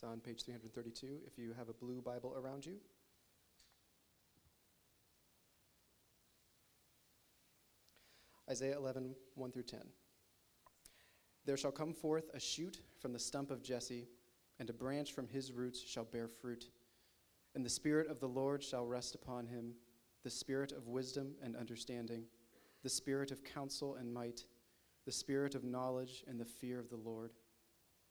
It's on page 332 if you have a blue Bible around you. Isaiah 11, 1 through 10. There shall come forth a shoot from the stump of Jesse, and a branch from his roots shall bear fruit. And the Spirit of the Lord shall rest upon him the Spirit of wisdom and understanding, the Spirit of counsel and might, the Spirit of knowledge and the fear of the Lord.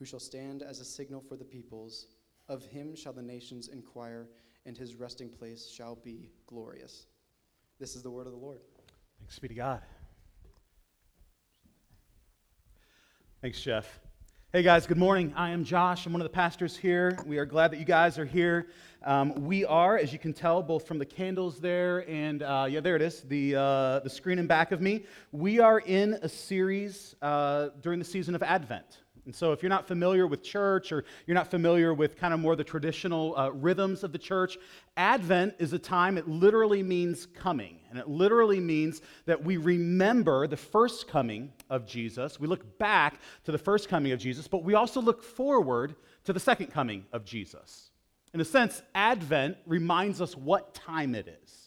who shall stand as a signal for the peoples, of him shall the nations inquire, and his resting place shall be glorious. This is the word of the Lord. Thanks be to God. Thanks, Jeff. Hey guys, good morning. I am Josh. I'm one of the pastors here. We are glad that you guys are here. Um, we are, as you can tell, both from the candles there and uh, yeah, there it is, the uh, the screen in back of me. We are in a series uh, during the season of Advent. And so, if you're not familiar with church or you're not familiar with kind of more the traditional uh, rhythms of the church, Advent is a time, it literally means coming. And it literally means that we remember the first coming of Jesus. We look back to the first coming of Jesus, but we also look forward to the second coming of Jesus. In a sense, Advent reminds us what time it is.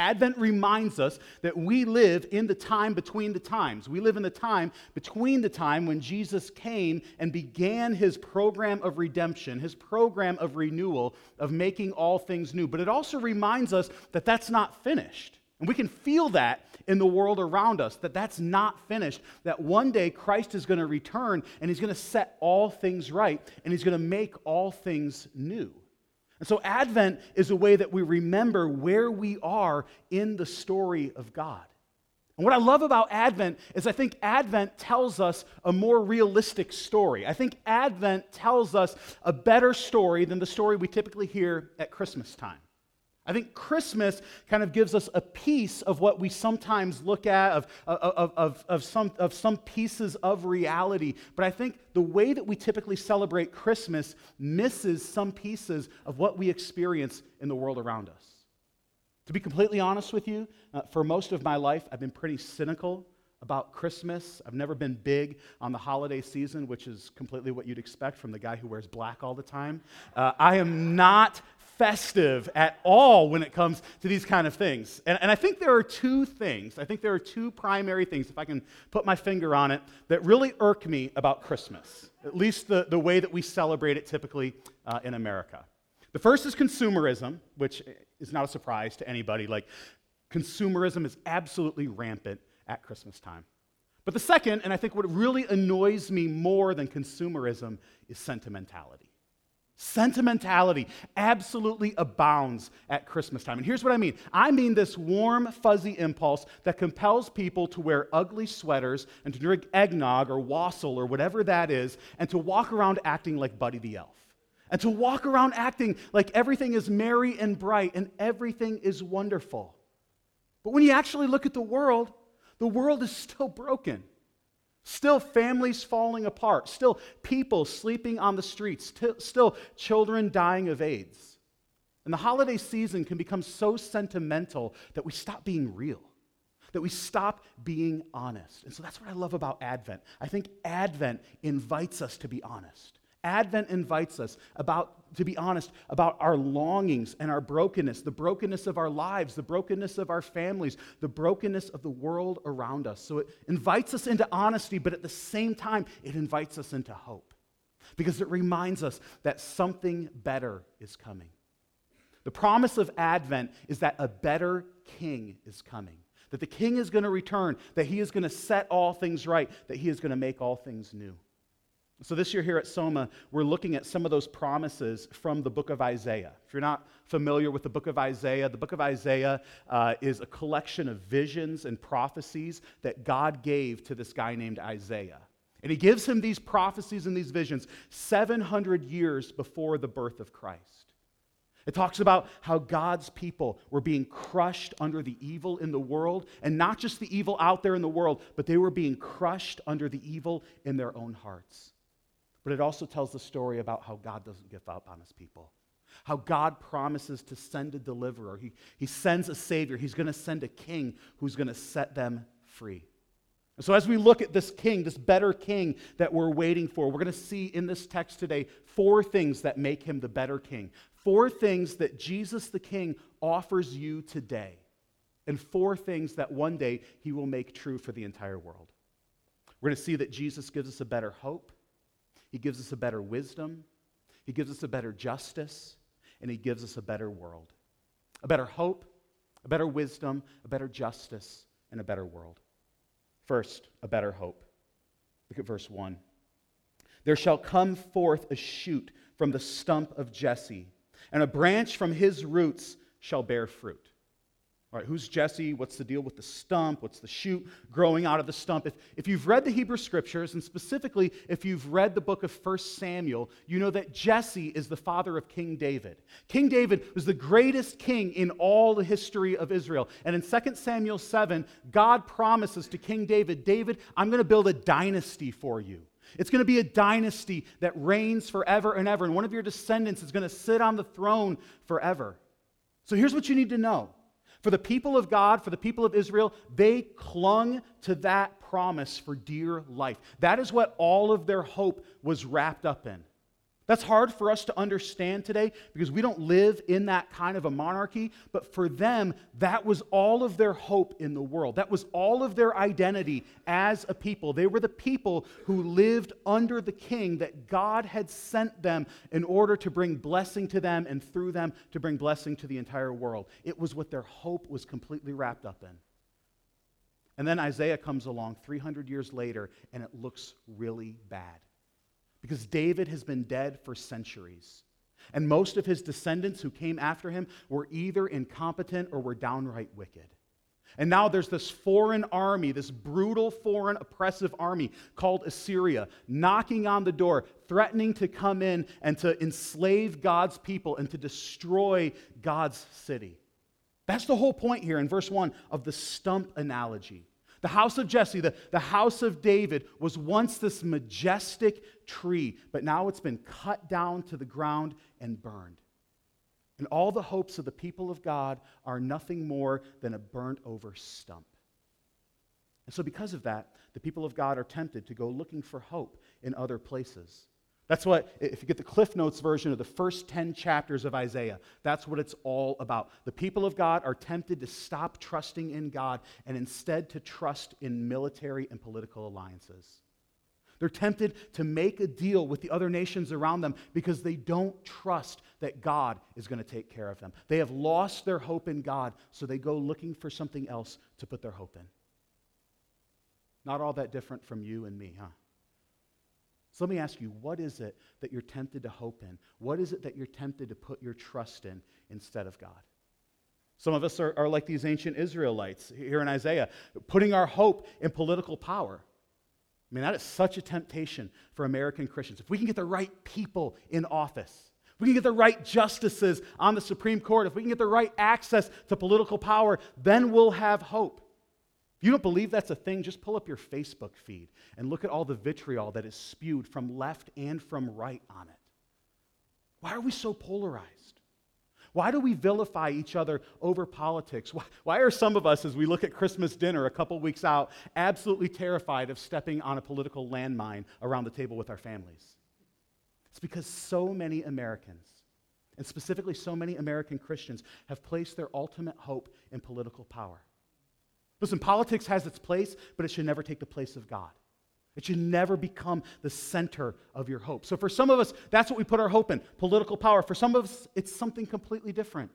Advent reminds us that we live in the time between the times. We live in the time between the time when Jesus came and began his program of redemption, his program of renewal, of making all things new. But it also reminds us that that's not finished. And we can feel that in the world around us, that that's not finished. That one day Christ is going to return and he's going to set all things right and he's going to make all things new. And so, Advent is a way that we remember where we are in the story of God. And what I love about Advent is I think Advent tells us a more realistic story. I think Advent tells us a better story than the story we typically hear at Christmas time. I think Christmas kind of gives us a piece of what we sometimes look at, of, of, of, of, some, of some pieces of reality. But I think the way that we typically celebrate Christmas misses some pieces of what we experience in the world around us. To be completely honest with you, uh, for most of my life, I've been pretty cynical about Christmas. I've never been big on the holiday season, which is completely what you'd expect from the guy who wears black all the time. Uh, I am not festive at all when it comes to these kind of things. And, and I think there are two things, I think there are two primary things, if I can put my finger on it, that really irk me about Christmas, at least the, the way that we celebrate it typically uh, in America. The first is consumerism, which is not a surprise to anybody. Like, consumerism is absolutely rampant at Christmas time. But the second, and I think what really annoys me more than consumerism, is sentimentality. Sentimentality absolutely abounds at Christmas time. And here's what I mean I mean this warm, fuzzy impulse that compels people to wear ugly sweaters and to drink eggnog or wassail or whatever that is, and to walk around acting like Buddy the Elf. And to walk around acting like everything is merry and bright and everything is wonderful. But when you actually look at the world, the world is still broken. Still, families falling apart. Still, people sleeping on the streets. Still, children dying of AIDS. And the holiday season can become so sentimental that we stop being real, that we stop being honest. And so that's what I love about Advent. I think Advent invites us to be honest. Advent invites us about, to be honest, about our longings and our brokenness, the brokenness of our lives, the brokenness of our families, the brokenness of the world around us. So it invites us into honesty, but at the same time, it invites us into hope. because it reminds us that something better is coming. The promise of Advent is that a better king is coming, that the king is going to return, that he is going to set all things right, that he is going to make all things new. So, this year here at Soma, we're looking at some of those promises from the book of Isaiah. If you're not familiar with the book of Isaiah, the book of Isaiah uh, is a collection of visions and prophecies that God gave to this guy named Isaiah. And he gives him these prophecies and these visions 700 years before the birth of Christ. It talks about how God's people were being crushed under the evil in the world, and not just the evil out there in the world, but they were being crushed under the evil in their own hearts. But it also tells the story about how God doesn't give up on his people. How God promises to send a deliverer. He, he sends a savior. He's going to send a king who's going to set them free. And so, as we look at this king, this better king that we're waiting for, we're going to see in this text today four things that make him the better king. Four things that Jesus the king offers you today. And four things that one day he will make true for the entire world. We're going to see that Jesus gives us a better hope. He gives us a better wisdom, He gives us a better justice, and He gives us a better world. A better hope, a better wisdom, a better justice, and a better world. First, a better hope. Look at verse 1. There shall come forth a shoot from the stump of Jesse, and a branch from his roots shall bear fruit. All right, who's Jesse? What's the deal with the stump? What's the shoot growing out of the stump? If, if you've read the Hebrew scriptures, and specifically if you've read the book of 1 Samuel, you know that Jesse is the father of King David. King David was the greatest king in all the history of Israel. And in 2 Samuel 7, God promises to King David, David, I'm going to build a dynasty for you. It's going to be a dynasty that reigns forever and ever, and one of your descendants is going to sit on the throne forever. So here's what you need to know for the people of God, for the people of Israel, they clung to that promise for dear life. That is what all of their hope was wrapped up in. That's hard for us to understand today because we don't live in that kind of a monarchy. But for them, that was all of their hope in the world. That was all of their identity as a people. They were the people who lived under the king that God had sent them in order to bring blessing to them and through them to bring blessing to the entire world. It was what their hope was completely wrapped up in. And then Isaiah comes along 300 years later, and it looks really bad because David has been dead for centuries. And most of his descendants who came after him were either incompetent or were downright wicked. And now there's this foreign army, this brutal, foreign, oppressive army called Assyria, knocking on the door, threatening to come in and to enslave God's people and to destroy God's city. That's the whole point here in verse 1 of the stump analogy. The house of Jesse, the, the house of David, was once this majestic tree, but now it's been cut down to the ground and burned. And all the hopes of the people of God are nothing more than a burnt over stump. And so, because of that, the people of God are tempted to go looking for hope in other places. That's what, if you get the Cliff Notes version of the first 10 chapters of Isaiah, that's what it's all about. The people of God are tempted to stop trusting in God and instead to trust in military and political alliances. They're tempted to make a deal with the other nations around them because they don't trust that God is going to take care of them. They have lost their hope in God, so they go looking for something else to put their hope in. Not all that different from you and me, huh? So let me ask you, what is it that you're tempted to hope in? What is it that you're tempted to put your trust in instead of God? Some of us are, are like these ancient Israelites here in Isaiah, putting our hope in political power. I mean, that is such a temptation for American Christians. If we can get the right people in office, if we can get the right justices on the Supreme Court, if we can get the right access to political power, then we'll have hope. If you don't believe that's a thing, just pull up your Facebook feed and look at all the vitriol that is spewed from left and from right on it. Why are we so polarized? Why do we vilify each other over politics? Why, why, are some of us, as we look at Christmas dinner a couple weeks out, absolutely terrified of stepping on a political landmine around the table with our families? It's because so many Americans, and specifically so many American Christians, have placed their ultimate hope in political power. Listen, politics has its place, but it should never take the place of God. It should never become the center of your hope. So, for some of us, that's what we put our hope in political power. For some of us, it's something completely different.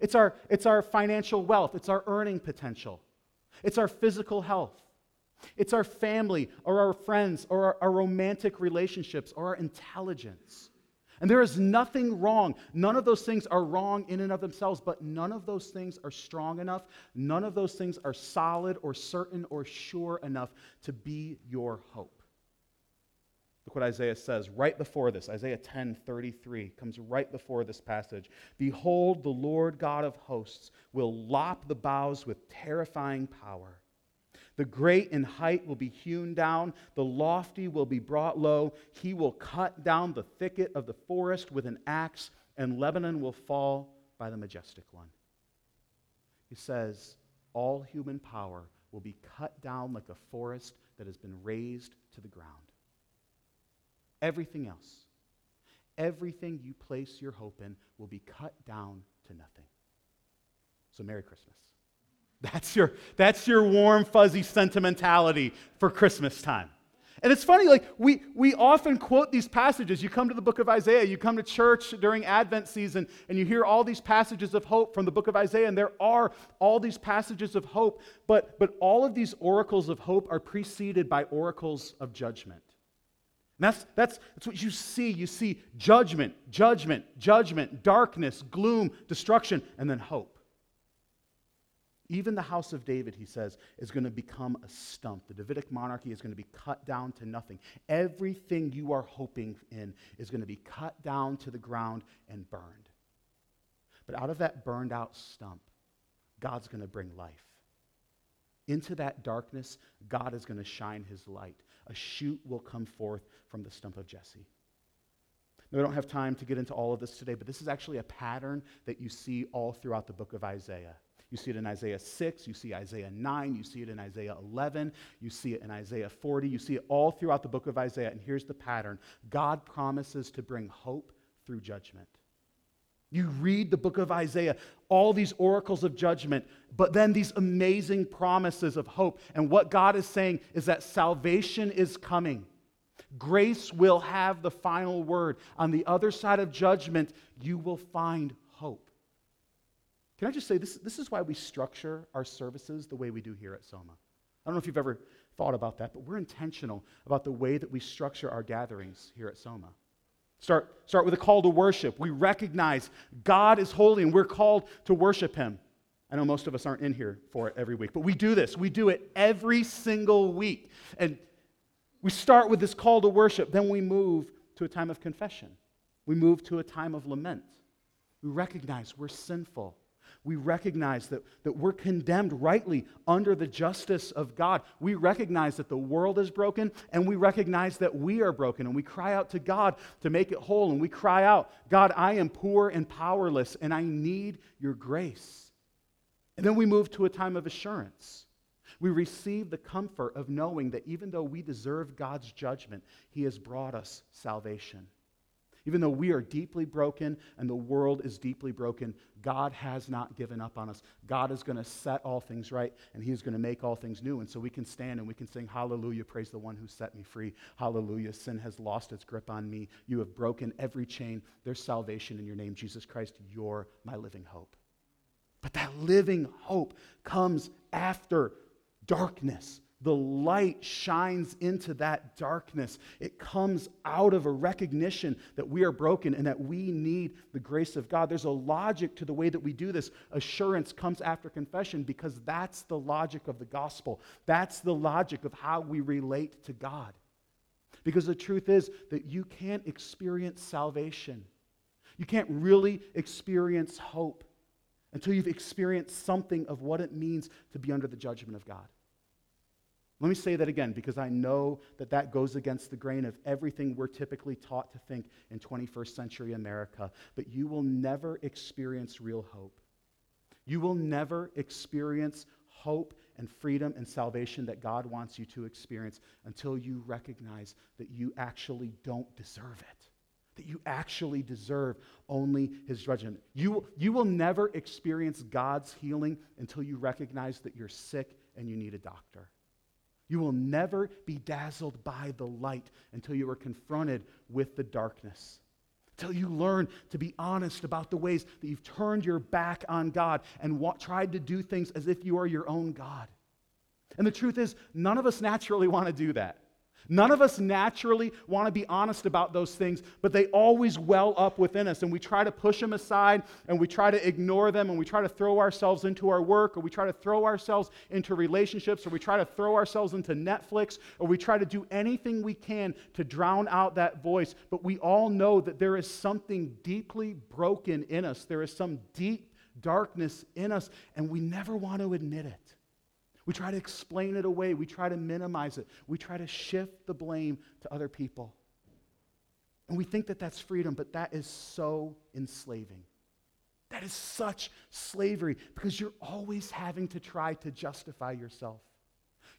It's our, it's our financial wealth, it's our earning potential, it's our physical health, it's our family or our friends or our, our romantic relationships or our intelligence. And there is nothing wrong. None of those things are wrong in and of themselves, but none of those things are strong enough. None of those things are solid or certain or sure enough to be your hope. Look what Isaiah says right before this. Isaiah 10 33 comes right before this passage. Behold, the Lord God of hosts will lop the boughs with terrifying power. The great in height will be hewn down, the lofty will be brought low. He will cut down the thicket of the forest with an axe, and Lebanon will fall by the majestic one. He says, All human power will be cut down like a forest that has been razed to the ground. Everything else, everything you place your hope in, will be cut down to nothing. So, Merry Christmas. That's your, that's your warm, fuzzy sentimentality for Christmas time. And it's funny, like, we, we often quote these passages. You come to the book of Isaiah, you come to church during Advent season, and you hear all these passages of hope from the book of Isaiah, and there are all these passages of hope, but, but all of these oracles of hope are preceded by oracles of judgment. And that's, that's, that's what you see. You see judgment, judgment, judgment, darkness, gloom, destruction, and then hope. Even the house of David, he says, is going to become a stump. The Davidic monarchy is going to be cut down to nothing. Everything you are hoping in is going to be cut down to the ground and burned. But out of that burned out stump, God's going to bring life. Into that darkness, God is going to shine his light. A shoot will come forth from the stump of Jesse. Now, we don't have time to get into all of this today, but this is actually a pattern that you see all throughout the book of Isaiah. You see it in Isaiah 6, you see Isaiah 9, you see it in Isaiah 11, you see it in Isaiah 40, you see it all throughout the book of Isaiah. And here's the pattern God promises to bring hope through judgment. You read the book of Isaiah, all these oracles of judgment, but then these amazing promises of hope. And what God is saying is that salvation is coming. Grace will have the final word. On the other side of judgment, you will find. Can I just say, this, this is why we structure our services the way we do here at Soma. I don't know if you've ever thought about that, but we're intentional about the way that we structure our gatherings here at Soma. Start, start with a call to worship. We recognize God is holy and we're called to worship Him. I know most of us aren't in here for it every week, but we do this. We do it every single week. And we start with this call to worship, then we move to a time of confession. We move to a time of lament. We recognize we're sinful we recognize that, that we're condemned rightly under the justice of God. We recognize that the world is broken, and we recognize that we are broken, and we cry out to God to make it whole, and we cry out, God, I am poor and powerless, and I need your grace. And then we move to a time of assurance. We receive the comfort of knowing that even though we deserve God's judgment, He has brought us salvation. Even though we are deeply broken and the world is deeply broken, God has not given up on us. God is going to set all things right and He is going to make all things new. And so we can stand and we can sing, Hallelujah, praise the one who set me free. Hallelujah, sin has lost its grip on me. You have broken every chain. There's salvation in your name, Jesus Christ. You're my living hope. But that living hope comes after darkness the light shines into that darkness. It comes out of a recognition that we are broken and that we need the grace of God. There's a logic to the way that we do this. Assurance comes after confession because that's the logic of the gospel. That's the logic of how we relate to God. Because the truth is that you can't experience salvation, you can't really experience hope until you've experienced something of what it means to be under the judgment of God. Let me say that again because I know that that goes against the grain of everything we're typically taught to think in 21st century America. But you will never experience real hope. You will never experience hope and freedom and salvation that God wants you to experience until you recognize that you actually don't deserve it. That you actually deserve only His judgment. You, you will never experience God's healing until you recognize that you're sick and you need a doctor. You will never be dazzled by the light until you are confronted with the darkness. Until you learn to be honest about the ways that you've turned your back on God and wa- tried to do things as if you are your own God. And the truth is, none of us naturally want to do that. None of us naturally want to be honest about those things, but they always well up within us. And we try to push them aside and we try to ignore them and we try to throw ourselves into our work or we try to throw ourselves into relationships or we try to throw ourselves into Netflix or we try to do anything we can to drown out that voice. But we all know that there is something deeply broken in us, there is some deep darkness in us, and we never want to admit it. We try to explain it away. We try to minimize it. We try to shift the blame to other people. And we think that that's freedom, but that is so enslaving. That is such slavery because you're always having to try to justify yourself.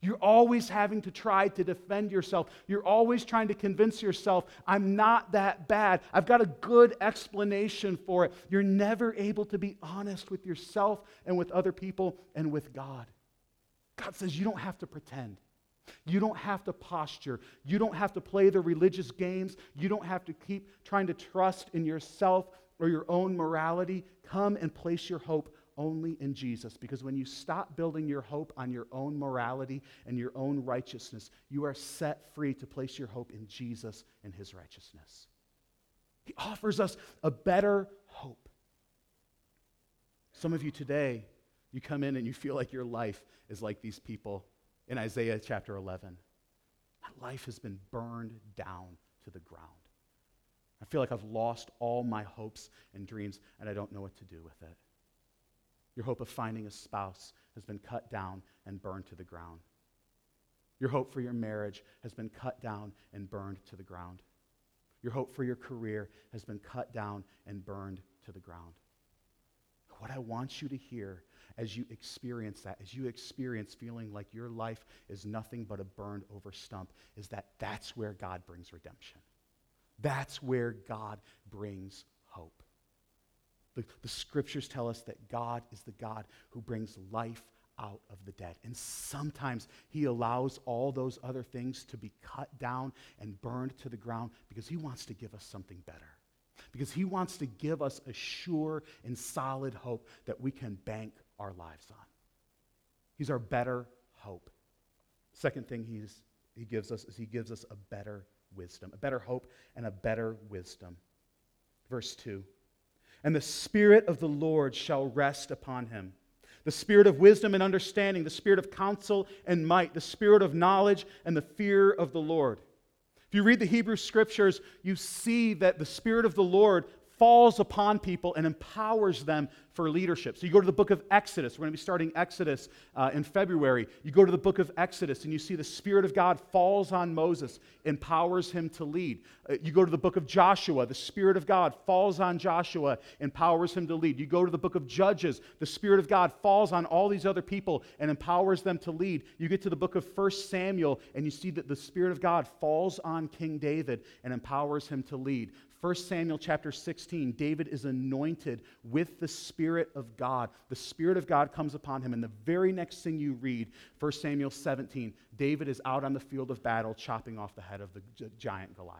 You're always having to try to defend yourself. You're always trying to convince yourself, I'm not that bad. I've got a good explanation for it. You're never able to be honest with yourself and with other people and with God. God says you don't have to pretend. You don't have to posture. You don't have to play the religious games. You don't have to keep trying to trust in yourself or your own morality. Come and place your hope only in Jesus. Because when you stop building your hope on your own morality and your own righteousness, you are set free to place your hope in Jesus and his righteousness. He offers us a better hope. Some of you today you come in and you feel like your life is like these people in Isaiah chapter 11. My life has been burned down to the ground. I feel like I've lost all my hopes and dreams, and I don't know what to do with it. Your hope of finding a spouse has been cut down and burned to the ground. Your hope for your marriage has been cut down and burned to the ground. Your hope for your career has been cut down and burned to the ground. What I want you to hear as you experience that, as you experience feeling like your life is nothing but a burned over stump, is that that's where God brings redemption. That's where God brings hope. The, the scriptures tell us that God is the God who brings life out of the dead. And sometimes he allows all those other things to be cut down and burned to the ground because he wants to give us something better. Because he wants to give us a sure and solid hope that we can bank our lives on. He's our better hope. Second thing he's, he gives us is he gives us a better wisdom, a better hope and a better wisdom. Verse 2 And the Spirit of the Lord shall rest upon him the spirit of wisdom and understanding, the spirit of counsel and might, the spirit of knowledge and the fear of the Lord. You read the Hebrew scriptures, you see that the spirit of the Lord falls upon people and empowers them for leadership. So you go to the book of Exodus. We're going to be starting Exodus uh, in February. You go to the book of Exodus and you see the Spirit of God falls on Moses, empowers him to lead. Uh, you go to the book of Joshua. The Spirit of God falls on Joshua, empowers him to lead. You go to the book of Judges. The Spirit of God falls on all these other people and empowers them to lead. You get to the book of 1 Samuel and you see that the Spirit of God falls on King David and empowers him to lead. 1 Samuel chapter 16, David is anointed with the Spirit of God. The Spirit of God comes upon him. And the very next thing you read, 1 Samuel 17, David is out on the field of battle chopping off the head of the giant Goliath.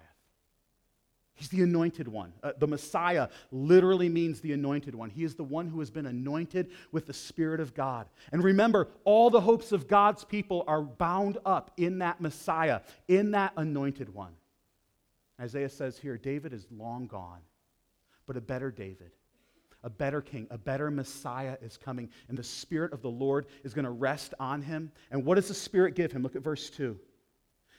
He's the anointed one. Uh, the Messiah literally means the anointed one. He is the one who has been anointed with the Spirit of God. And remember, all the hopes of God's people are bound up in that Messiah, in that anointed one. Isaiah says here David is long gone, but a better David, a better king, a better Messiah is coming, and the Spirit of the Lord is going to rest on him. And what does the Spirit give him? Look at verse 2.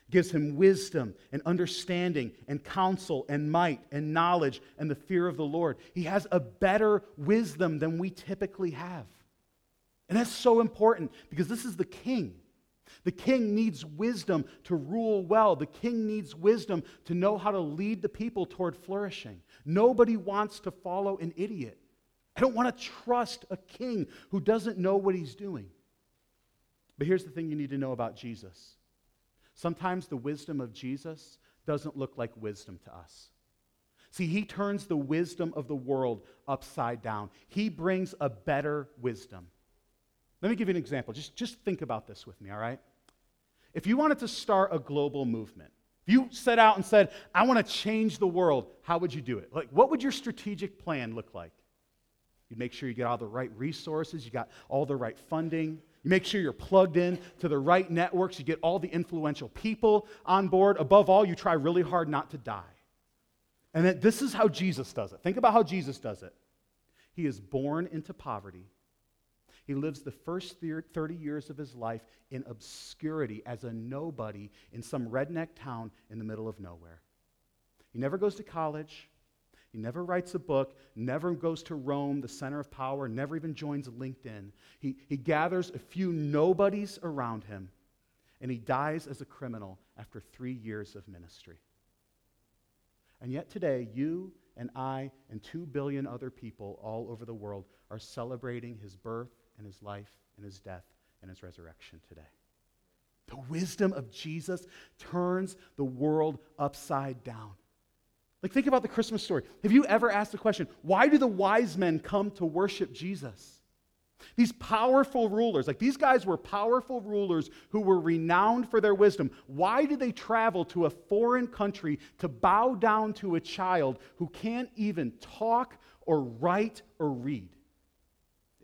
Gives him wisdom and understanding and counsel and might and knowledge and the fear of the Lord. He has a better wisdom than we typically have. And that's so important because this is the king. The king needs wisdom to rule well. The king needs wisdom to know how to lead the people toward flourishing. Nobody wants to follow an idiot. I don't want to trust a king who doesn't know what he's doing. But here's the thing you need to know about Jesus sometimes the wisdom of Jesus doesn't look like wisdom to us. See, he turns the wisdom of the world upside down, he brings a better wisdom. Let me give you an example. Just, just think about this with me, all right? if you wanted to start a global movement, if you set out and said, I want to change the world, how would you do it? Like, what would your strategic plan look like? You'd make sure you get all the right resources, you got all the right funding, you make sure you're plugged in to the right networks, you get all the influential people on board. Above all, you try really hard not to die. And that this is how Jesus does it. Think about how Jesus does it. He is born into poverty. He lives the first 30 years of his life in obscurity as a nobody in some redneck town in the middle of nowhere. He never goes to college. He never writes a book, never goes to Rome, the center of power, never even joins LinkedIn. He, he gathers a few nobodies around him, and he dies as a criminal after three years of ministry. And yet today, you and I and two billion other people all over the world are celebrating his birth and his life and his death and his resurrection today. The wisdom of Jesus turns the world upside down. Like, think about the Christmas story. Have you ever asked the question, why do the wise men come to worship Jesus? These powerful rulers, like these guys were powerful rulers who were renowned for their wisdom. Why did they travel to a foreign country to bow down to a child who can't even talk or write or read?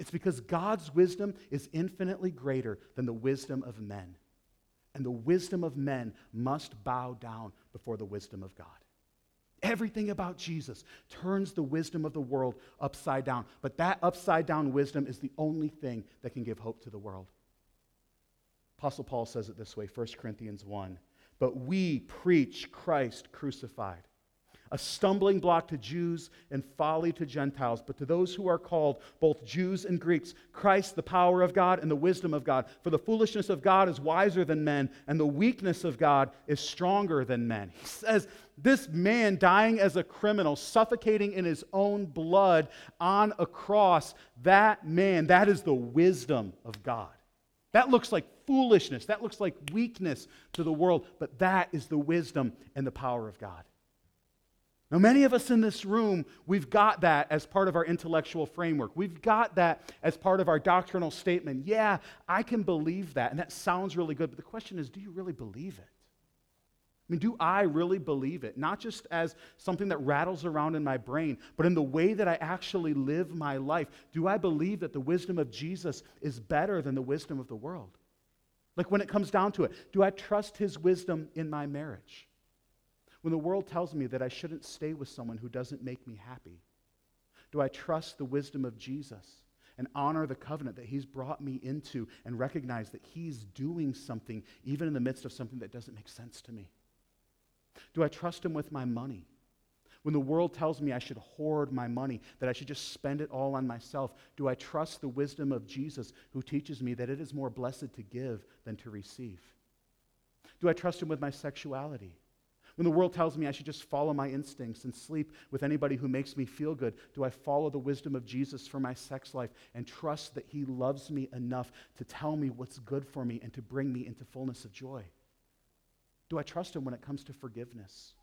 It's because God's wisdom is infinitely greater than the wisdom of men. And the wisdom of men must bow down before the wisdom of God. Everything about Jesus turns the wisdom of the world upside down. But that upside down wisdom is the only thing that can give hope to the world. Apostle Paul says it this way 1 Corinthians 1 But we preach Christ crucified a stumbling block to Jews and folly to Gentiles. But to those who are called, both Jews and Greeks, Christ, the power of God and the wisdom of God. For the foolishness of God is wiser than men, and the weakness of God is stronger than men. He says, This man dying as a criminal, suffocating in his own blood on a cross, that man, that is the wisdom of God. That looks like foolishness. That looks like weakness to the world, but that is the wisdom and the power of God. Now, many of us in this room, we've got that as part of our intellectual framework. We've got that as part of our doctrinal statement. Yeah, I can believe that, and that sounds really good, but the question is do you really believe it? I mean, do I really believe it? Not just as something that rattles around in my brain, but in the way that I actually live my life. Do I believe that the wisdom of Jesus is better than the wisdom of the world? Like when it comes down to it, do I trust his wisdom in my marriage? When the world tells me that I shouldn't stay with someone who doesn't make me happy, do I trust the wisdom of Jesus and honor the covenant that he's brought me into and recognize that he's doing something even in the midst of something that doesn't make sense to me? Do I trust him with my money? When the world tells me I should hoard my money, that I should just spend it all on myself, do I trust the wisdom of Jesus who teaches me that it is more blessed to give than to receive? Do I trust him with my sexuality? When the world tells me I should just follow my instincts and sleep with anybody who makes me feel good, do I follow the wisdom of Jesus for my sex life and trust that He loves me enough to tell me what's good for me and to bring me into fullness of joy? Do I trust Him when it comes to forgiveness?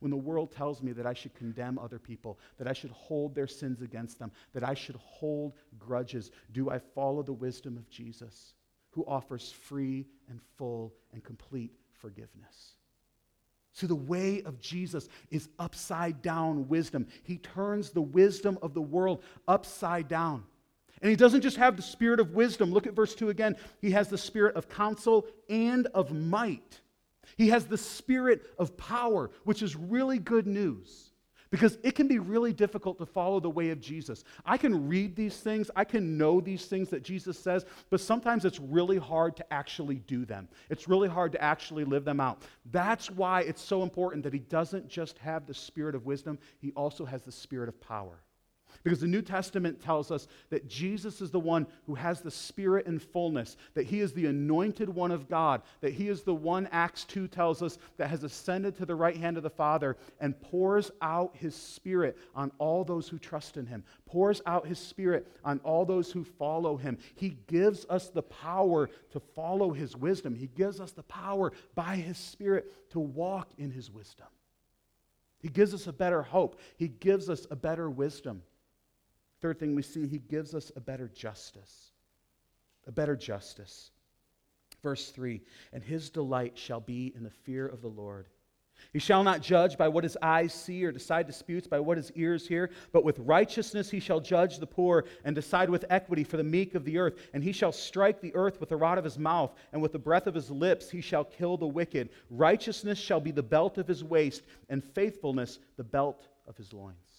When the world tells me that I should condemn other people, that I should hold their sins against them, that I should hold grudges, do I follow the wisdom of Jesus, who offers free and full and complete forgiveness? See, the way of Jesus is upside down wisdom. He turns the wisdom of the world upside down. And he doesn't just have the spirit of wisdom. Look at verse 2 again. He has the spirit of counsel and of might. He has the spirit of power, which is really good news. Because it can be really difficult to follow the way of Jesus. I can read these things, I can know these things that Jesus says, but sometimes it's really hard to actually do them. It's really hard to actually live them out. That's why it's so important that he doesn't just have the spirit of wisdom, he also has the spirit of power. Because the New Testament tells us that Jesus is the one who has the Spirit in fullness, that he is the anointed one of God, that he is the one, Acts 2 tells us, that has ascended to the right hand of the Father and pours out his Spirit on all those who trust in him, pours out his Spirit on all those who follow him. He gives us the power to follow his wisdom, he gives us the power by his Spirit to walk in his wisdom. He gives us a better hope. He gives us a better wisdom. Third thing we see, he gives us a better justice. A better justice. Verse 3 And his delight shall be in the fear of the Lord. He shall not judge by what his eyes see or decide disputes by what his ears hear, but with righteousness he shall judge the poor and decide with equity for the meek of the earth. And he shall strike the earth with the rod of his mouth, and with the breath of his lips he shall kill the wicked. Righteousness shall be the belt of his waist, and faithfulness the belt of his loins.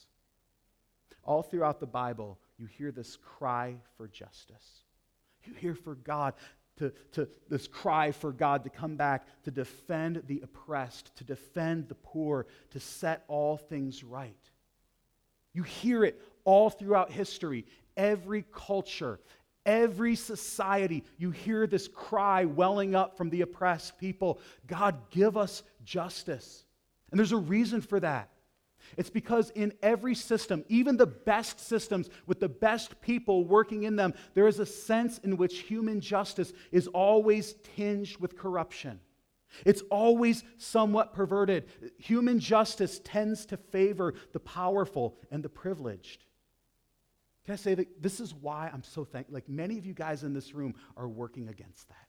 All throughout the Bible, you hear this cry for justice. You hear for God to, to this cry for God to come back, to defend the oppressed, to defend the poor, to set all things right. You hear it all throughout history, every culture, every society. You hear this cry welling up from the oppressed people God, give us justice. And there's a reason for that. It's because in every system, even the best systems with the best people working in them, there is a sense in which human justice is always tinged with corruption. It's always somewhat perverted. Human justice tends to favor the powerful and the privileged. Can I say that this is why I'm so thankful? Like many of you guys in this room are working against that.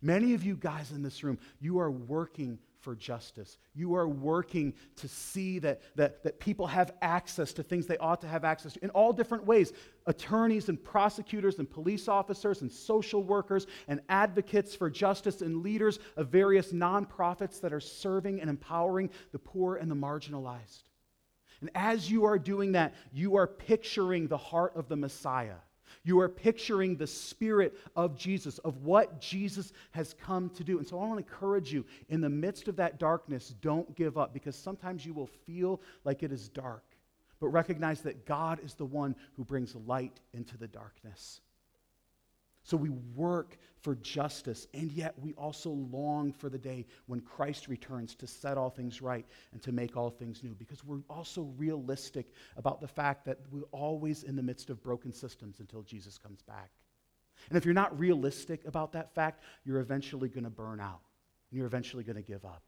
Many of you guys in this room, you are working for justice. You are working to see that, that, that people have access to things they ought to have access to in all different ways. Attorneys and prosecutors and police officers and social workers and advocates for justice and leaders of various nonprofits that are serving and empowering the poor and the marginalized. And as you are doing that, you are picturing the heart of the Messiah. You are picturing the spirit of Jesus, of what Jesus has come to do. And so I want to encourage you in the midst of that darkness, don't give up because sometimes you will feel like it is dark. But recognize that God is the one who brings light into the darkness. So we work for justice, and yet we also long for the day when Christ returns to set all things right and to make all things new, because we're also realistic about the fact that we're always in the midst of broken systems until Jesus comes back. And if you're not realistic about that fact, you're eventually going to burn out, and you're eventually going to give up.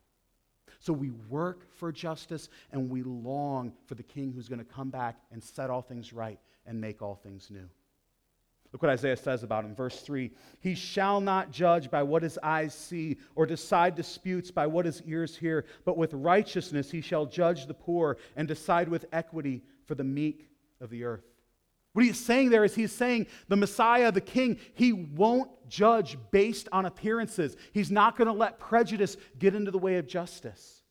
So we work for justice, and we long for the king who's going to come back and set all things right and make all things new. Look what Isaiah says about him. Verse 3 He shall not judge by what his eyes see, or decide disputes by what his ears hear, but with righteousness he shall judge the poor and decide with equity for the meek of the earth. What he's saying there is he's saying the Messiah, the King, he won't judge based on appearances. He's not going to let prejudice get into the way of justice.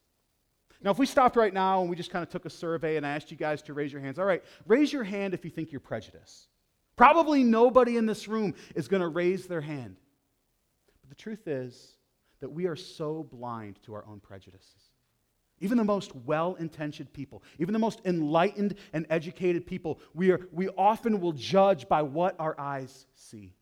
Now, if we stopped right now and we just kind of took a survey and I asked you guys to raise your hands, all right, raise your hand if you think you're prejudiced. Probably nobody in this room is going to raise their hand. But the truth is that we are so blind to our own prejudices. Even the most well intentioned people, even the most enlightened and educated people, we, are, we often will judge by what our eyes see.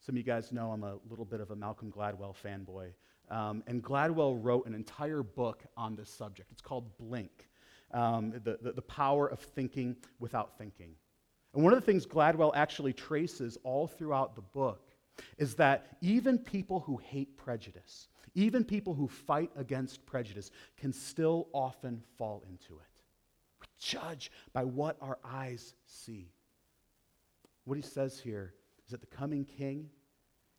Some of you guys know I'm a little bit of a Malcolm Gladwell fanboy. Um, and Gladwell wrote an entire book on this subject. It's called Blink um, the, the, the Power of Thinking Without Thinking. And one of the things Gladwell actually traces all throughout the book is that even people who hate prejudice, even people who fight against prejudice, can still often fall into it. We judge by what our eyes see. What he says here is that the coming king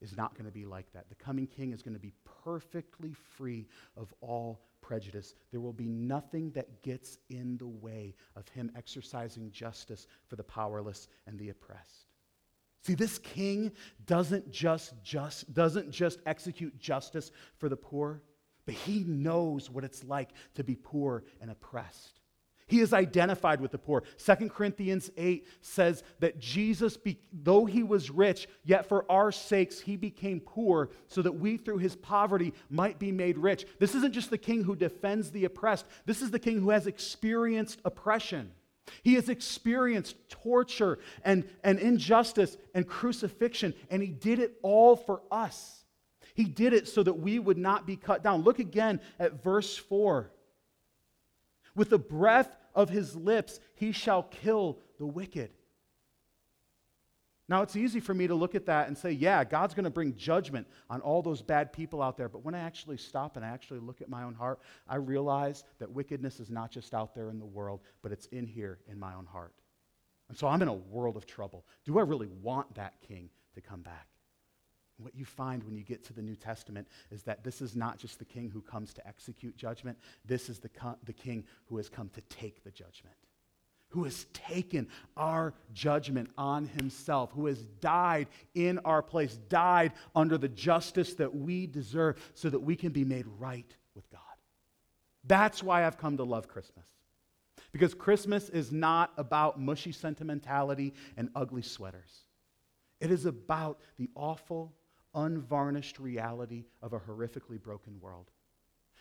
is not going to be like that. The coming king is going to be perfectly free of all prejudice. There will be nothing that gets in the way of him exercising justice for the powerless and the oppressed. See, this king doesn't just, just, doesn't just execute justice for the poor, but he knows what it's like to be poor and oppressed. He is identified with the poor. 2 Corinthians 8 says that Jesus, though he was rich, yet for our sakes he became poor, so that we through his poverty might be made rich. This isn't just the king who defends the oppressed, this is the king who has experienced oppression. He has experienced torture and, and injustice and crucifixion, and he did it all for us. He did it so that we would not be cut down. Look again at verse 4. With the breath of his lips, he shall kill the wicked. Now, it's easy for me to look at that and say, yeah, God's going to bring judgment on all those bad people out there. But when I actually stop and I actually look at my own heart, I realize that wickedness is not just out there in the world, but it's in here in my own heart. And so I'm in a world of trouble. Do I really want that king to come back? What you find when you get to the New Testament is that this is not just the king who comes to execute judgment, this is the, co- the king who has come to take the judgment, who has taken our judgment on himself, who has died in our place, died under the justice that we deserve so that we can be made right with God. That's why I've come to love Christmas. Because Christmas is not about mushy sentimentality and ugly sweaters. It is about the awful, unvarnished reality of a horrifically broken world.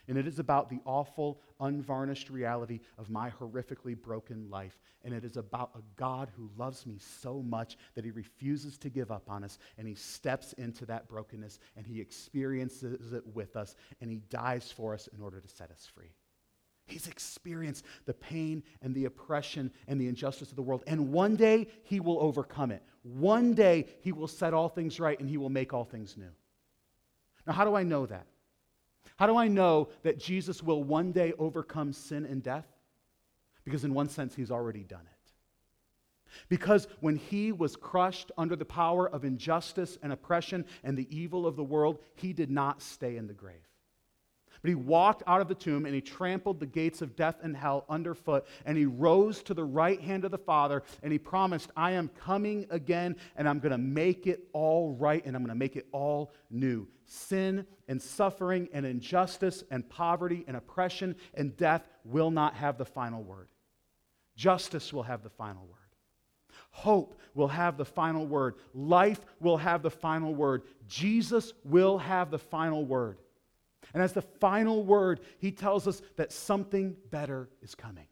And it is about the awful, unvarnished reality of my horrifically broken life. And it is about a God who loves me so much that he refuses to give up on us. And he steps into that brokenness and he experiences it with us. And he dies for us in order to set us free. He's experienced the pain and the oppression and the injustice of the world. And one day he will overcome it. One day he will set all things right and he will make all things new. Now, how do I know that? How do I know that Jesus will one day overcome sin and death? Because, in one sense, he's already done it. Because when he was crushed under the power of injustice and oppression and the evil of the world, he did not stay in the grave. But he walked out of the tomb and he trampled the gates of death and hell underfoot and he rose to the right hand of the Father and he promised, I am coming again and I'm going to make it all right and I'm going to make it all new. Sin and suffering and injustice and poverty and oppression and death will not have the final word. Justice will have the final word. Hope will have the final word. Life will have the final word. Jesus will have the final word. And as the final word, he tells us that something better is coming.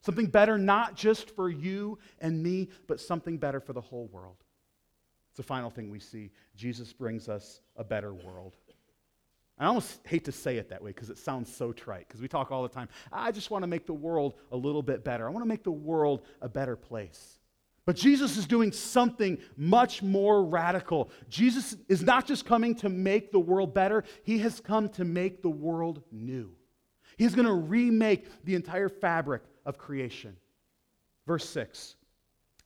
Something better not just for you and me, but something better for the whole world. It's the final thing we see. Jesus brings us a better world. I almost hate to say it that way because it sounds so trite, because we talk all the time. I just want to make the world a little bit better. I want to make the world a better place. But Jesus is doing something much more radical. Jesus is not just coming to make the world better, he has come to make the world new. He's going to remake the entire fabric of creation. Verse 6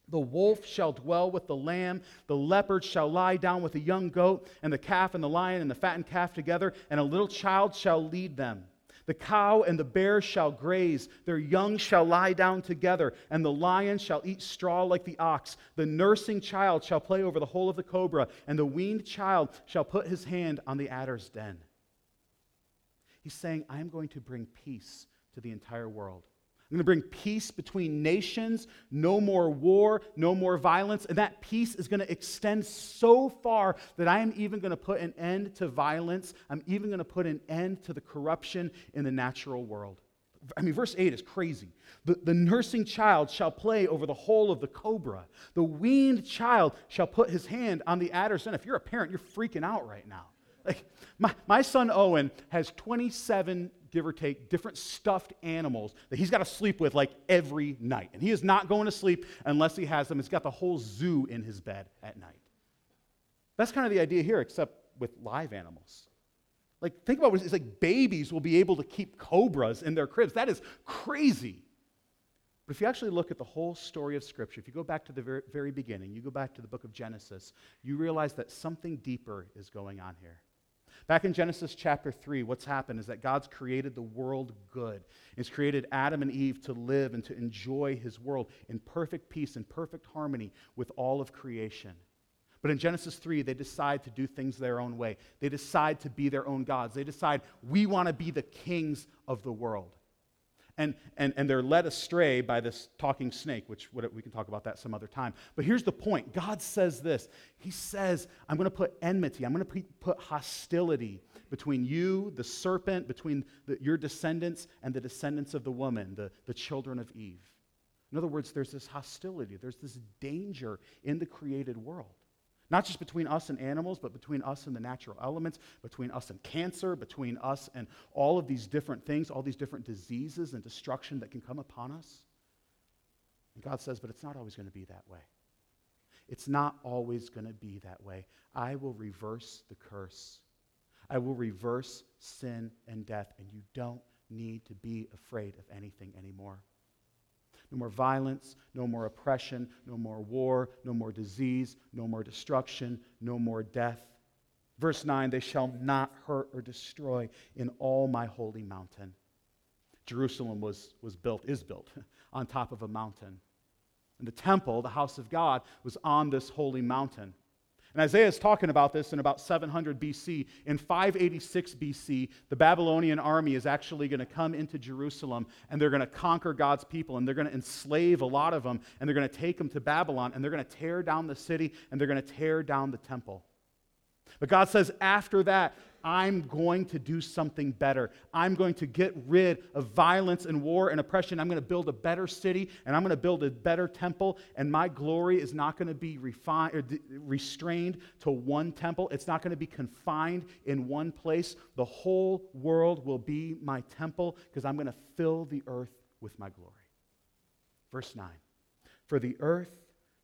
The wolf shall dwell with the lamb, the leopard shall lie down with the young goat, and the calf and the lion and the fattened calf together, and a little child shall lead them. The cow and the bear shall graze, their young shall lie down together, and the lion shall eat straw like the ox. The nursing child shall play over the hole of the cobra, and the weaned child shall put his hand on the adder's den. He's saying, I am going to bring peace to the entire world. I'm going to bring peace between nations, no more war, no more violence. And that peace is going to extend so far that I am even going to put an end to violence. I'm even going to put an end to the corruption in the natural world. I mean, verse 8 is crazy. The, the nursing child shall play over the hole of the cobra. The weaned child shall put his hand on the adder's den. If you're a parent, you're freaking out right now. Like, my, my son Owen has 27 give or take, different stuffed animals that he's got to sleep with like every night. And he is not going to sleep unless he has them. He's got the whole zoo in his bed at night. That's kind of the idea here, except with live animals. Like, think about what it's like babies will be able to keep cobras in their cribs. That is crazy. But if you actually look at the whole story of Scripture, if you go back to the very, very beginning, you go back to the book of Genesis, you realize that something deeper is going on here. Back in Genesis chapter 3, what's happened is that God's created the world good. He's created Adam and Eve to live and to enjoy his world in perfect peace and perfect harmony with all of creation. But in Genesis 3, they decide to do things their own way. They decide to be their own gods. They decide, we want to be the kings of the world and, and, and they're led astray by this talking snake, which we can talk about that some other time. But here's the point God says this He says, I'm going to put enmity, I'm going to put hostility between you, the serpent, between the, your descendants, and the descendants of the woman, the, the children of Eve. In other words, there's this hostility, there's this danger in the created world. Not just between us and animals, but between us and the natural elements, between us and cancer, between us and all of these different things, all these different diseases and destruction that can come upon us. And God says, but it's not always going to be that way. It's not always going to be that way. I will reverse the curse. I will reverse sin and death, and you don't need to be afraid of anything anymore. No more violence, no more oppression, no more war, no more disease, no more destruction, no more death. Verse 9 They shall not hurt or destroy in all my holy mountain. Jerusalem was, was built, is built, on top of a mountain. And the temple, the house of God, was on this holy mountain. And Isaiah is talking about this in about 700 BC. In 586 BC, the Babylonian army is actually going to come into Jerusalem and they're going to conquer God's people and they're going to enslave a lot of them and they're going to take them to Babylon and they're going to tear down the city and they're going to tear down the temple. But God says, after that, I'm going to do something better. I'm going to get rid of violence and war and oppression. I'm going to build a better city and I'm going to build a better temple. And my glory is not going to be refined, or restrained to one temple. It's not going to be confined in one place. The whole world will be my temple because I'm going to fill the earth with my glory. Verse 9 For the earth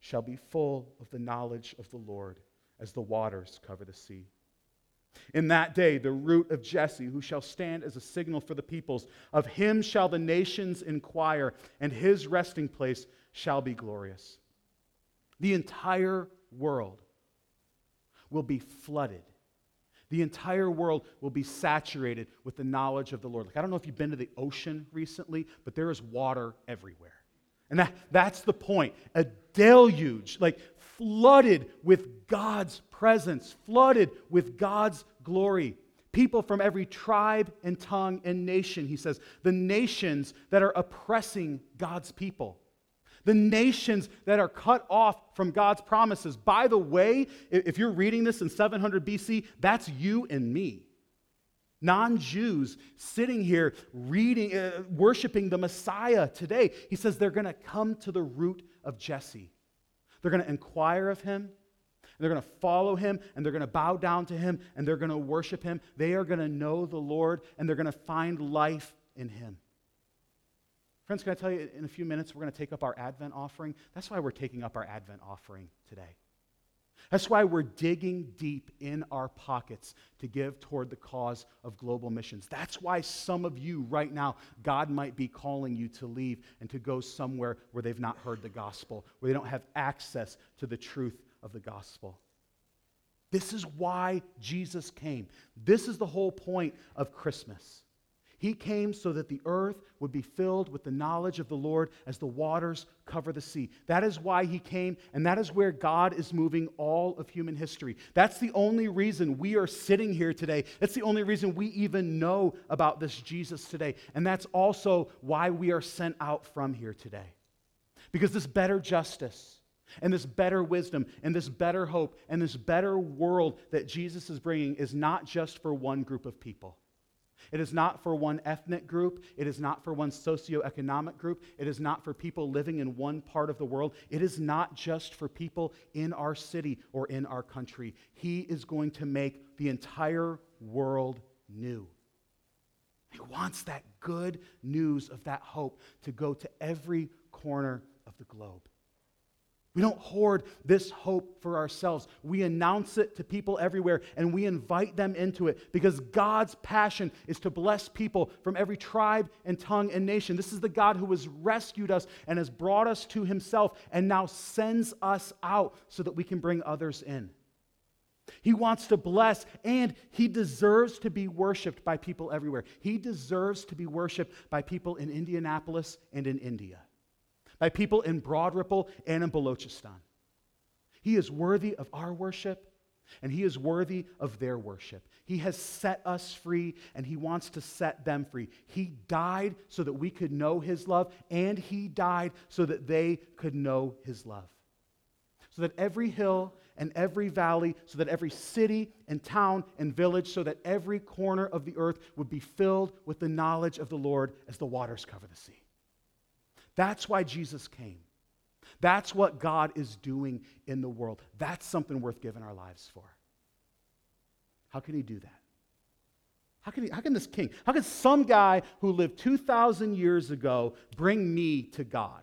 shall be full of the knowledge of the Lord as the waters cover the sea. In that day, the root of Jesse, who shall stand as a signal for the peoples, of him shall the nations inquire, and his resting place shall be glorious. The entire world will be flooded. The entire world will be saturated with the knowledge of the Lord. Like, I don't know if you've been to the ocean recently, but there is water everywhere. And that, that's the point. A deluge, like flooded with God's presence, flooded with God's glory. People from every tribe and tongue and nation, he says, the nations that are oppressing God's people, the nations that are cut off from God's promises. By the way, if you're reading this in 700 BC, that's you and me. Non Jews sitting here reading, uh, worshiping the Messiah today. He says they're going to come to the root of Jesse. They're going to inquire of him. And they're going to follow him and they're going to bow down to him and they're going to worship him. They are going to know the Lord and they're going to find life in him. Friends, can I tell you in a few minutes we're going to take up our Advent offering? That's why we're taking up our Advent offering today. That's why we're digging deep in our pockets to give toward the cause of global missions. That's why some of you right now, God might be calling you to leave and to go somewhere where they've not heard the gospel, where they don't have access to the truth of the gospel. This is why Jesus came. This is the whole point of Christmas. He came so that the earth would be filled with the knowledge of the Lord as the waters cover the sea. That is why he came, and that is where God is moving all of human history. That's the only reason we are sitting here today. That's the only reason we even know about this Jesus today. And that's also why we are sent out from here today. Because this better justice, and this better wisdom, and this better hope, and this better world that Jesus is bringing is not just for one group of people. It is not for one ethnic group. It is not for one socioeconomic group. It is not for people living in one part of the world. It is not just for people in our city or in our country. He is going to make the entire world new. He wants that good news of that hope to go to every corner of the globe. We don't hoard this hope for ourselves. We announce it to people everywhere and we invite them into it because God's passion is to bless people from every tribe and tongue and nation. This is the God who has rescued us and has brought us to himself and now sends us out so that we can bring others in. He wants to bless and he deserves to be worshiped by people everywhere. He deserves to be worshiped by people in Indianapolis and in India by people in Broad Ripple and in Balochistan. He is worthy of our worship, and He is worthy of their worship. He has set us free, and He wants to set them free. He died so that we could know His love, and He died so that they could know His love. So that every hill and every valley, so that every city and town and village, so that every corner of the earth would be filled with the knowledge of the Lord as the waters cover the sea. That's why Jesus came. That's what God is doing in the world. That's something worth giving our lives for. How can he do that? How can, he, how can this king, how can some guy who lived 2,000 years ago bring me to God?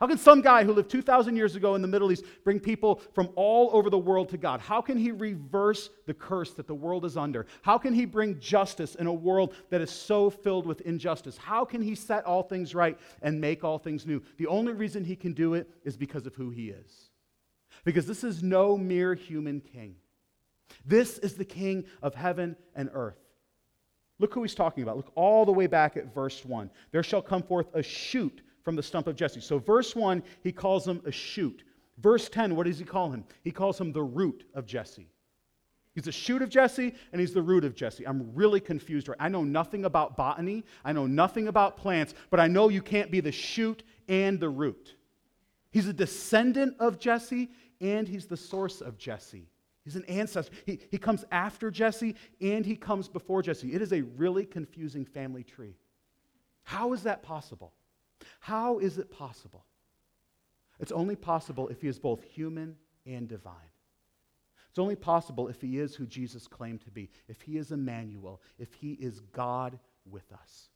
How can some guy who lived 2,000 years ago in the Middle East bring people from all over the world to God? How can he reverse the curse that the world is under? How can he bring justice in a world that is so filled with injustice? How can he set all things right and make all things new? The only reason he can do it is because of who he is. Because this is no mere human king. This is the king of heaven and earth. Look who he's talking about. Look all the way back at verse 1. There shall come forth a shoot from the stump of Jesse. So, verse 1, he calls him a shoot. Verse 10, what does he call him? He calls him the root of Jesse. He's the shoot of Jesse and he's the root of Jesse. I'm really confused right. I know nothing about botany. I know nothing about plants, but I know you can't be the shoot and the root. He's a descendant of Jesse and he's the source of Jesse. He's an ancestor. He, he comes after Jesse and he comes before Jesse. It is a really confusing family tree. How is that possible? How is it possible? It's only possible if he is both human and divine. It's only possible if he is who Jesus claimed to be, if he is Emmanuel, if he is God with us.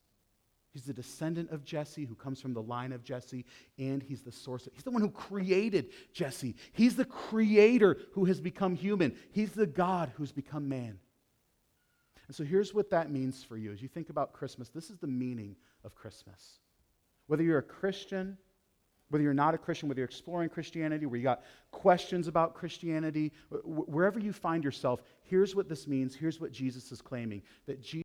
He's the descendant of Jesse who comes from the line of Jesse, and he's the source. Of, he's the one who created Jesse. He's the creator who has become human. He's the God who's become man. And so here's what that means for you. As you think about Christmas, this is the meaning of Christmas. Whether you're a Christian, whether you're not a Christian, whether you're exploring Christianity, where you got questions about Christianity, wh- wherever you find yourself, here's what this means. Here's what Jesus is claiming that Jesus